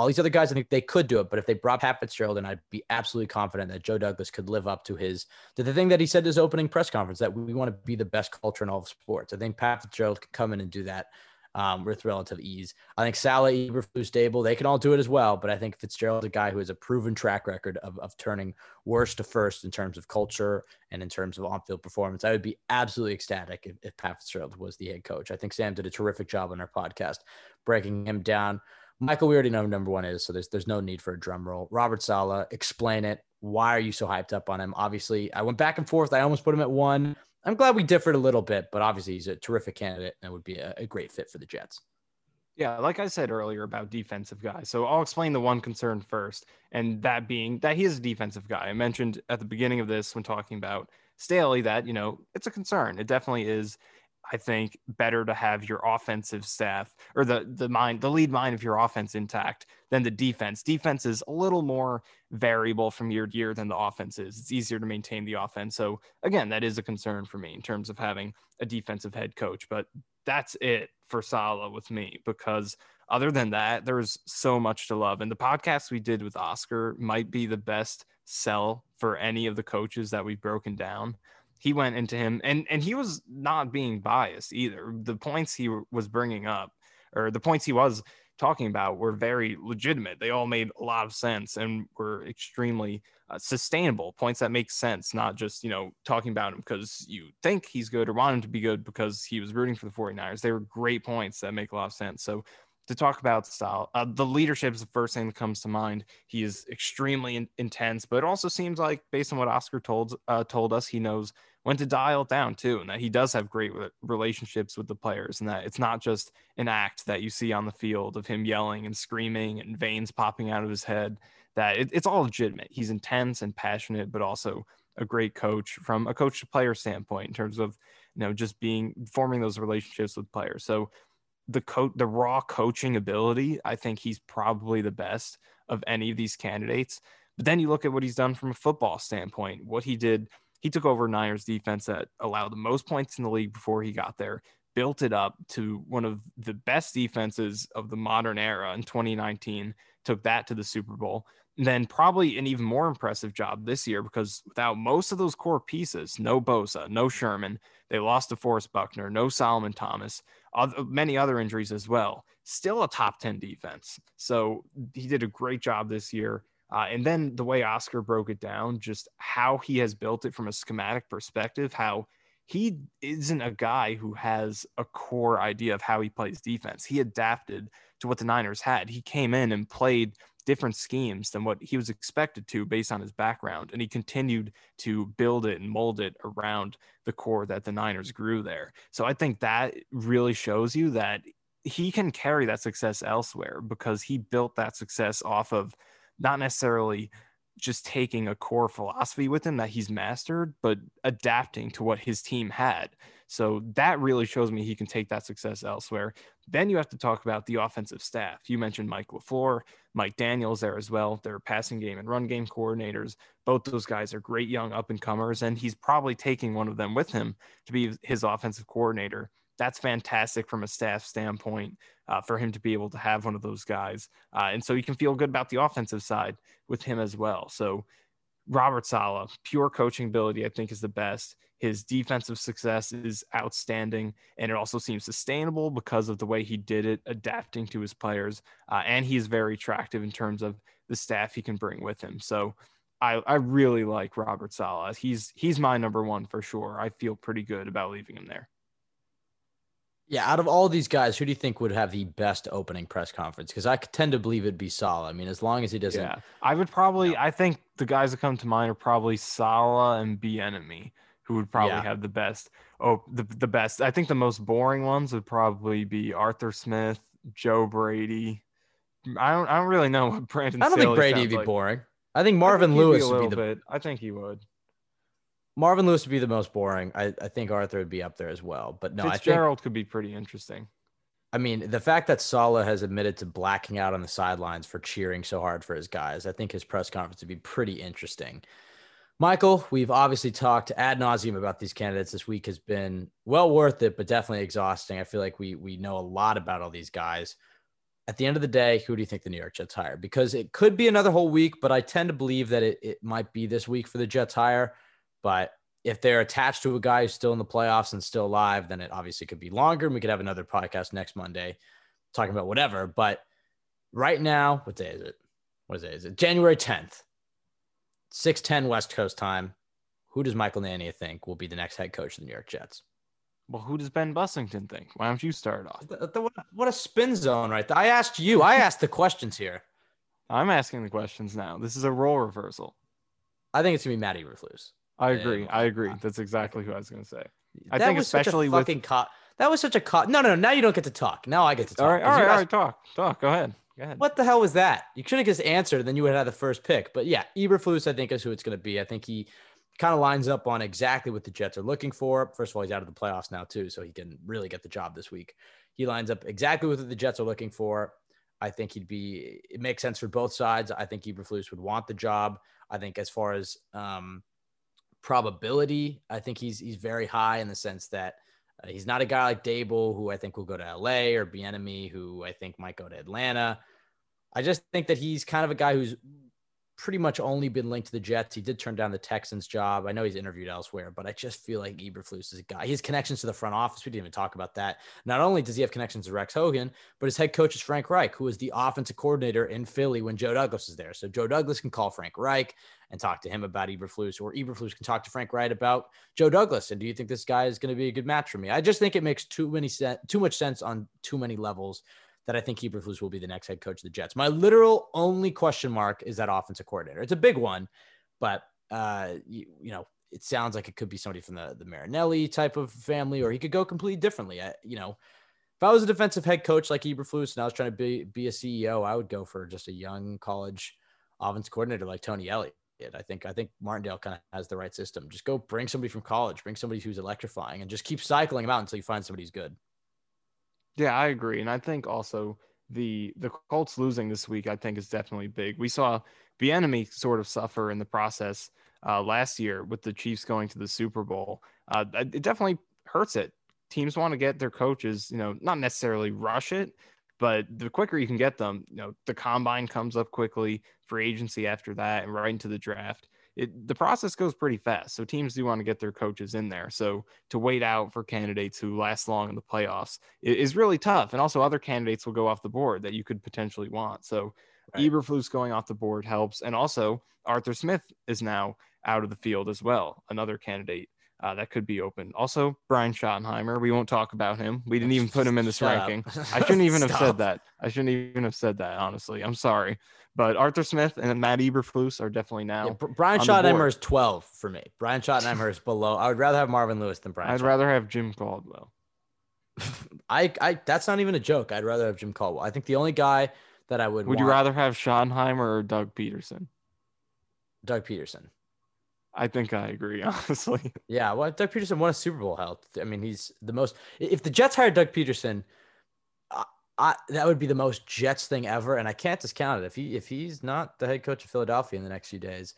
S6: all these other guys, I think they could do it. But if they brought Pat Fitzgerald in, I'd be absolutely confident that Joe Douglas could live up to his to the thing that he said in his opening press conference that we want to be the best culture in all of sports. I think Pat Fitzgerald could come in and do that um, with relative ease. I think Saleh, Eberflus, Daboll, they can all do it as well. But I think Fitzgerald's a guy who has a proven track record of, of turning worst to first in terms of culture and in terms of on-field performance. I would be absolutely ecstatic if, if Pat Fitzgerald was the head coach. I think Sam did a terrific job on our podcast breaking him down. Michael, we already know number one is, so there's there's no need for a drum roll. Robert Saleh, explain it. Why are you so hyped up on him? Obviously, I went back and forth. I almost put him at one. I'm glad we differed a little bit, but obviously he's a terrific candidate and would be a, a great fit for the Jets.
S7: Yeah, like I said earlier about defensive guys. So I'll explain the one concern first, and that being that he is a defensive guy. I mentioned at the beginning of this when talking about Staley that, you know, it's a concern. It definitely is. I think better to have your offensive staff or the the mind the lead mind of your offense intact than the defense. Defense is a little more variable from year to year than the offense is. It's easier to maintain the offense. So again, that is a concern for me in terms of having a defensive head coach. But that's it for Saleh with me because other than that, there's so much to love. And the podcast we did with Oscar might be the best sell for any of the coaches that we've broken down he went into him and and he was not being biased either the points he was bringing up or the points he was talking about were very legitimate they all made a lot of sense and were extremely uh, sustainable points that make sense not just you know talking about him because you think he's good or want him to be good because he was rooting for the 49ers they were great points that make a lot of sense so to talk about style. Uh, the leadership is the first thing that comes to mind. He is extremely in- intense, but it also seems like, based on what Oscar told uh, told us, he knows when to dial it down too, and that he does have great relationships with the players, and that it's not just an act that you see on the field of him yelling and screaming and veins popping out of his head. That it, it's all legitimate. He's intense and passionate, but also a great coach from a coach to player standpoint in terms of you know just being forming those relationships with players. So the coach the raw coaching ability i think he's probably the best of any of these candidates but then you look at what he's done from a football standpoint what he did he took over niners defense that allowed the most points in the league before he got there built it up to one of the best defenses of the modern era in 2019 took that to the super bowl then probably an even more impressive job this year because without most of those core pieces no bosa no sherman they lost DeForest Buckner, no Solomon Thomas, other, many other injuries as well. Still a top 10 defense. So he did a great job this year. Uh, and then the way Oscar broke it down, just how he has built it from a schematic perspective, how he isn't a guy who has a core idea of how he plays defense. He adapted to what the Niners had. He came in and played different schemes than what he was expected to based on his background. And he continued to build it and mold it around the core that the Niners grew there. So I think that really shows you that he can carry that success elsewhere because he built that success off of not necessarily just taking a core philosophy with him that he's mastered, but adapting to what his team had. So that really shows me he can take that success elsewhere. Then you have to talk about the offensive staff. You mentioned Mike LaFleur, Mike Daniels there as well. They're passing game and run game coordinators. Both those guys are great young up and comers, and he's probably taking one of them with him to be his offensive coordinator that's fantastic from a staff standpoint uh, for him to be able to have one of those guys. Uh, and so you can feel good about the offensive side with him as well. So Robert Saleh, pure coaching ability, I think is the best. His defensive success is outstanding, and it also seems sustainable because of the way he did it, adapting to his players. Uh, and he's very attractive in terms of the staff he can bring with him. So I, I really like Robert Saleh. He's he's my number one for sure. I feel pretty good about leaving him there.
S6: Yeah, out of all these guys, who do you think would have the best opening press conference? Because I tend to believe it'd be Saleh. I mean, as long as he doesn't.
S7: Yeah, I would probably. I think the guys that come to mind are probably Saleh and Bieniemy, who would probably
S6: Yeah.
S7: have the best. Oh, the the best. I think the most boring ones would probably be Arthur Smith, Joe Brady. I don't. I don't really know what Brandon.
S6: I don't think Brady would be
S7: like.
S6: boring. I think
S7: I
S6: Marvin
S7: think
S6: Lewis
S7: a
S6: would be the
S7: bit. I think he would.
S6: Marvin Lewis would be the most boring. I, I think Arthur would be up there as well. But no, I think
S7: Fitzgerald could be pretty interesting.
S6: I mean, the fact that Saleh has admitted to blacking out on the sidelines for cheering so hard for his guys, I think his press conference would be pretty interesting. Michael, we've obviously talked ad nauseum about these candidates. This week has been well worth it, but definitely exhausting. I feel like we we know a lot about all these guys. At the end of the day, who do you think the New York Jets hire? Because it could be another whole week, but I tend to believe that it, it might be this week for the Jets hire. But if they're attached to a guy who's still in the playoffs and still alive, then it obviously could be longer. And we could have another podcast next Monday talking about whatever. But right now, what day is it? What is it? Is it January 10th? 610 West Coast time. Who does Michael Nania think will be the next head coach of the New York Jets?
S7: Well, who does Ben Blessington think? Why don't you start off?
S6: The- the- what- what a spin zone right there. I asked you. I asked the questions here.
S7: I'm asking the questions now. This is a role reversal.
S6: I think it's going to be Matty Eberflus.
S7: I agree. I agree. That's exactly who I was going to say. I
S6: That
S7: think
S6: was such a
S7: especially with-
S6: fucking co- that was such a co- no, no, no. Now you don't get to talk. Now I get to talk.
S7: All right, all right,
S6: guys-
S7: right. Talk, talk. Go ahead. Go ahead.
S6: What the hell was that? You should have just answered, and then you would have had the first pick. But yeah, Eberflus, I think, is who it's going to be. I think he kind of lines up on exactly what the Jets are looking for. First of all, he's out of the playoffs now too, so he can really get the job this week. He lines up exactly with what the Jets are looking for. I think he'd be. It makes sense for both sides. I think Eberflus would want the job. I think as far as um, probability, I think he's he's very high in the sense that uh, he's not a guy like Daboll, who I think will go to LA, or Bieniemy, who I think might go to Atlanta. I just think that he's kind of a guy who's pretty much only been linked to the Jets. He did turn down the Texans job. I know he's interviewed elsewhere, but I just feel like Eberflus is a guy. Has connections to the front office. We didn't even talk about that. Not only does he have connections to Rex Hogan, but his head coach is Frank Reich, who was the offensive coordinator in Philly when Joe Douglas is there. So Joe Douglas can call Frank Reich and talk to him about Eberflus, or Eberflus can talk to Frank Reich about Joe Douglas. And do you think this guy is going to be a good match for me? I just think it makes too many sen- too much sense on too many levels that I think Eberflus will be the next head coach of the Jets. My literal only question mark is that offensive coordinator. It's a big one, but uh, you, you know, it sounds like it could be somebody from the the Marinelli type of family, or he could go completely differently. I, you know, if I was a defensive head coach like Eberflus and I was trying to be be a CEO, I would go for just a young college offensive coordinator like Tony Elliott. I think I think Martindale kind of has the right system. Just go bring somebody from college, bring somebody who's electrifying, and just keep cycling them out until you find somebody who's good.
S7: Yeah, I agree, and I think also the the Colts losing this week, I think, is definitely big. We saw Bieniemy sort of suffer in the process uh, last year with the Chiefs going to the Super Bowl. Uh, it definitely hurts it. Teams want to get their coaches, you know, not necessarily rush it, but the quicker you can get them, you know, the combine comes up quickly, free agency after that, and right into the draft. It, the process goes pretty fast. So teams do want to get their coaches in there. So to wait out for candidates who last long in the playoffs is really tough. And also other candidates will go off the board that you could potentially want. So
S6: Right.
S7: Eberflus going off the board helps. And also Arthur Smith is now out of the field as well. Another candidate uh, that could be open. Also Brian Schottenheimer. We won't talk about him. We didn't even put him in this
S6: Shut
S7: ranking. I shouldn't even have said that. I shouldn't even have said that, honestly. I'm sorry. But Arthur Smith and Matt Eberflus are definitely now.
S6: Yeah, Brian Schottenheimer is 12 for me. Brian Schottenheimer is below. I would rather have Marvin Lewis than Brian.
S7: I'd rather have Jim Caldwell.
S6: I, I, that's not even a joke. I'd rather have Jim Caldwell. I think the only guy that I would
S7: Would you rather have Schottenheimer or Doug Pederson?
S6: Doug Pederson.
S7: I think I agree, honestly.
S6: Yeah, well, Doug Pederson won a Super Bowl. Hell, I mean, he's the most. If the Jets hired Doug Pederson, I, I, that would be the most Jets thing ever, and I can't discount it. If he if he's not the head coach of Philadelphia in the next few days,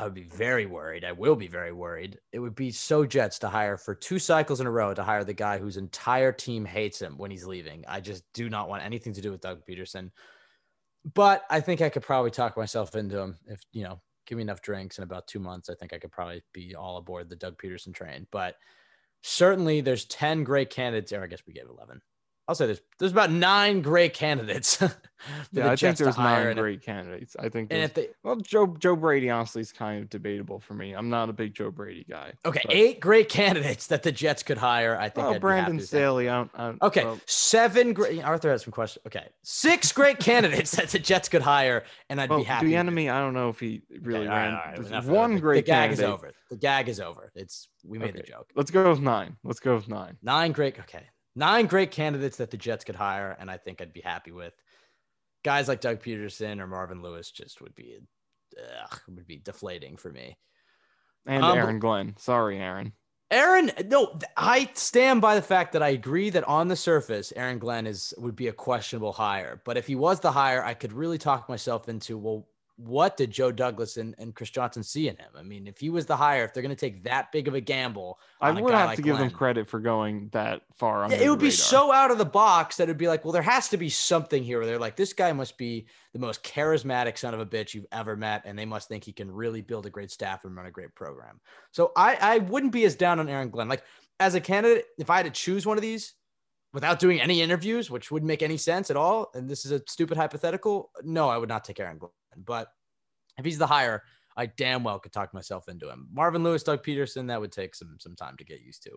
S6: I would be very worried. I will be very worried. It would be so Jets to hire for two cycles in a row to hire the guy whose entire team hates him when he's leaving. I just do not want anything to do with Doug Pederson. But I think I could probably talk myself into him if, you know, give me enough drinks in about two months. I think I could probably be all aboard the Doug Pederson train. But certainly there's 10 great candidates. Or I guess we gave 11. I'll say there's there's about nine great candidates.
S7: yeah, I think there's nine great candidates. I think, and if they, well, Joe Joe Brady honestly is kind of debatable for me. I'm not a big Joe Brady guy.
S6: Okay, eight great candidates that the Jets could hire. I think.
S7: Oh, Brandon Staley. I don't, I don't,
S6: okay, well, seven great. Arthur has some questions. Okay, six great candidates that the Jets could hire, and I'd
S7: well,
S6: be happy.
S7: Bieniemy. I don't know if he really okay, ran. Right, right, one great.
S6: The gag
S7: candidate.
S6: is over. The gag is over. It's we made okay. the joke.
S7: Let's go with nine. Let's go with nine.
S6: Nine great. Okay, nine great candidates that the Jets could hire, and I think I'd be happy with. Guys like Doug Pederson or Marvin Lewis just would be ugh, would be deflating for me.
S7: And um, Aaron Glenn. Sorry, Aaron.
S6: Aaron, no, I stand by the fact that I agree that on the surface, Aaron Glenn is would be a questionable hire. But if he was the hire, I could really talk myself into well, what did Joe Douglas and, and Chris Johnson see in him? I mean, if he was the hire, if they're going to take that big of a gamble,
S7: I would have
S6: like
S7: to give
S6: Glenn,
S7: them credit for going that far.
S6: Yeah, it would be so out of the box that it'd be like, well, there has to be something here where they're like, this guy must be the most charismatic son of a bitch you've ever met, and they must think he can really build a great staff and run a great program. So I, I wouldn't be as down on Aaron Glenn. Like as a candidate, if I had to choose one of these, without doing any interviews, which wouldn't make any sense at all, and this is a stupid hypothetical, no, I would not take Aaron Glenn. But if he's the hire, I damn well could talk myself into him. Marvin Lewis, Doug Pederson, that would take some some time to get used to.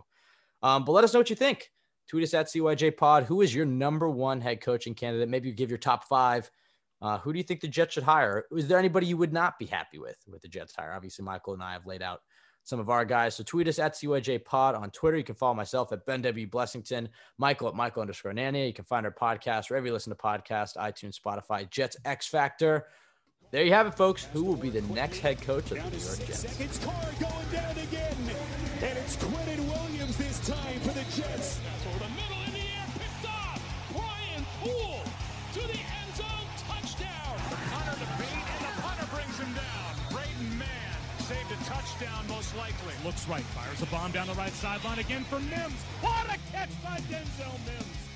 S6: Um, but let us know what you think. Tweet us at CYJ Pod. Who is your number one head coaching candidate? Maybe you give your top five. Uh, who do you think the Jets should hire? Is there anybody you would not be happy with with the Jets hire? Obviously, Michael and I have laid out some of our guys. So tweet us at CYJ Pod on Twitter. You can follow myself at Ben W. Blessington, Michael at Michael underscore Nania. You can find our podcast wherever you listen to podcasts, iTunes, Spotify, Jets X Factor. There you have it, folks. Who will be the next head coach of the New York Jets?
S8: Seconds, car going down again, and it's Quinnen Williams this time for the Jets.
S9: Touchdown, most likely.
S5: Looks right, fires a bomb down the right sideline again for Mims. What a catch by Denzel Mims.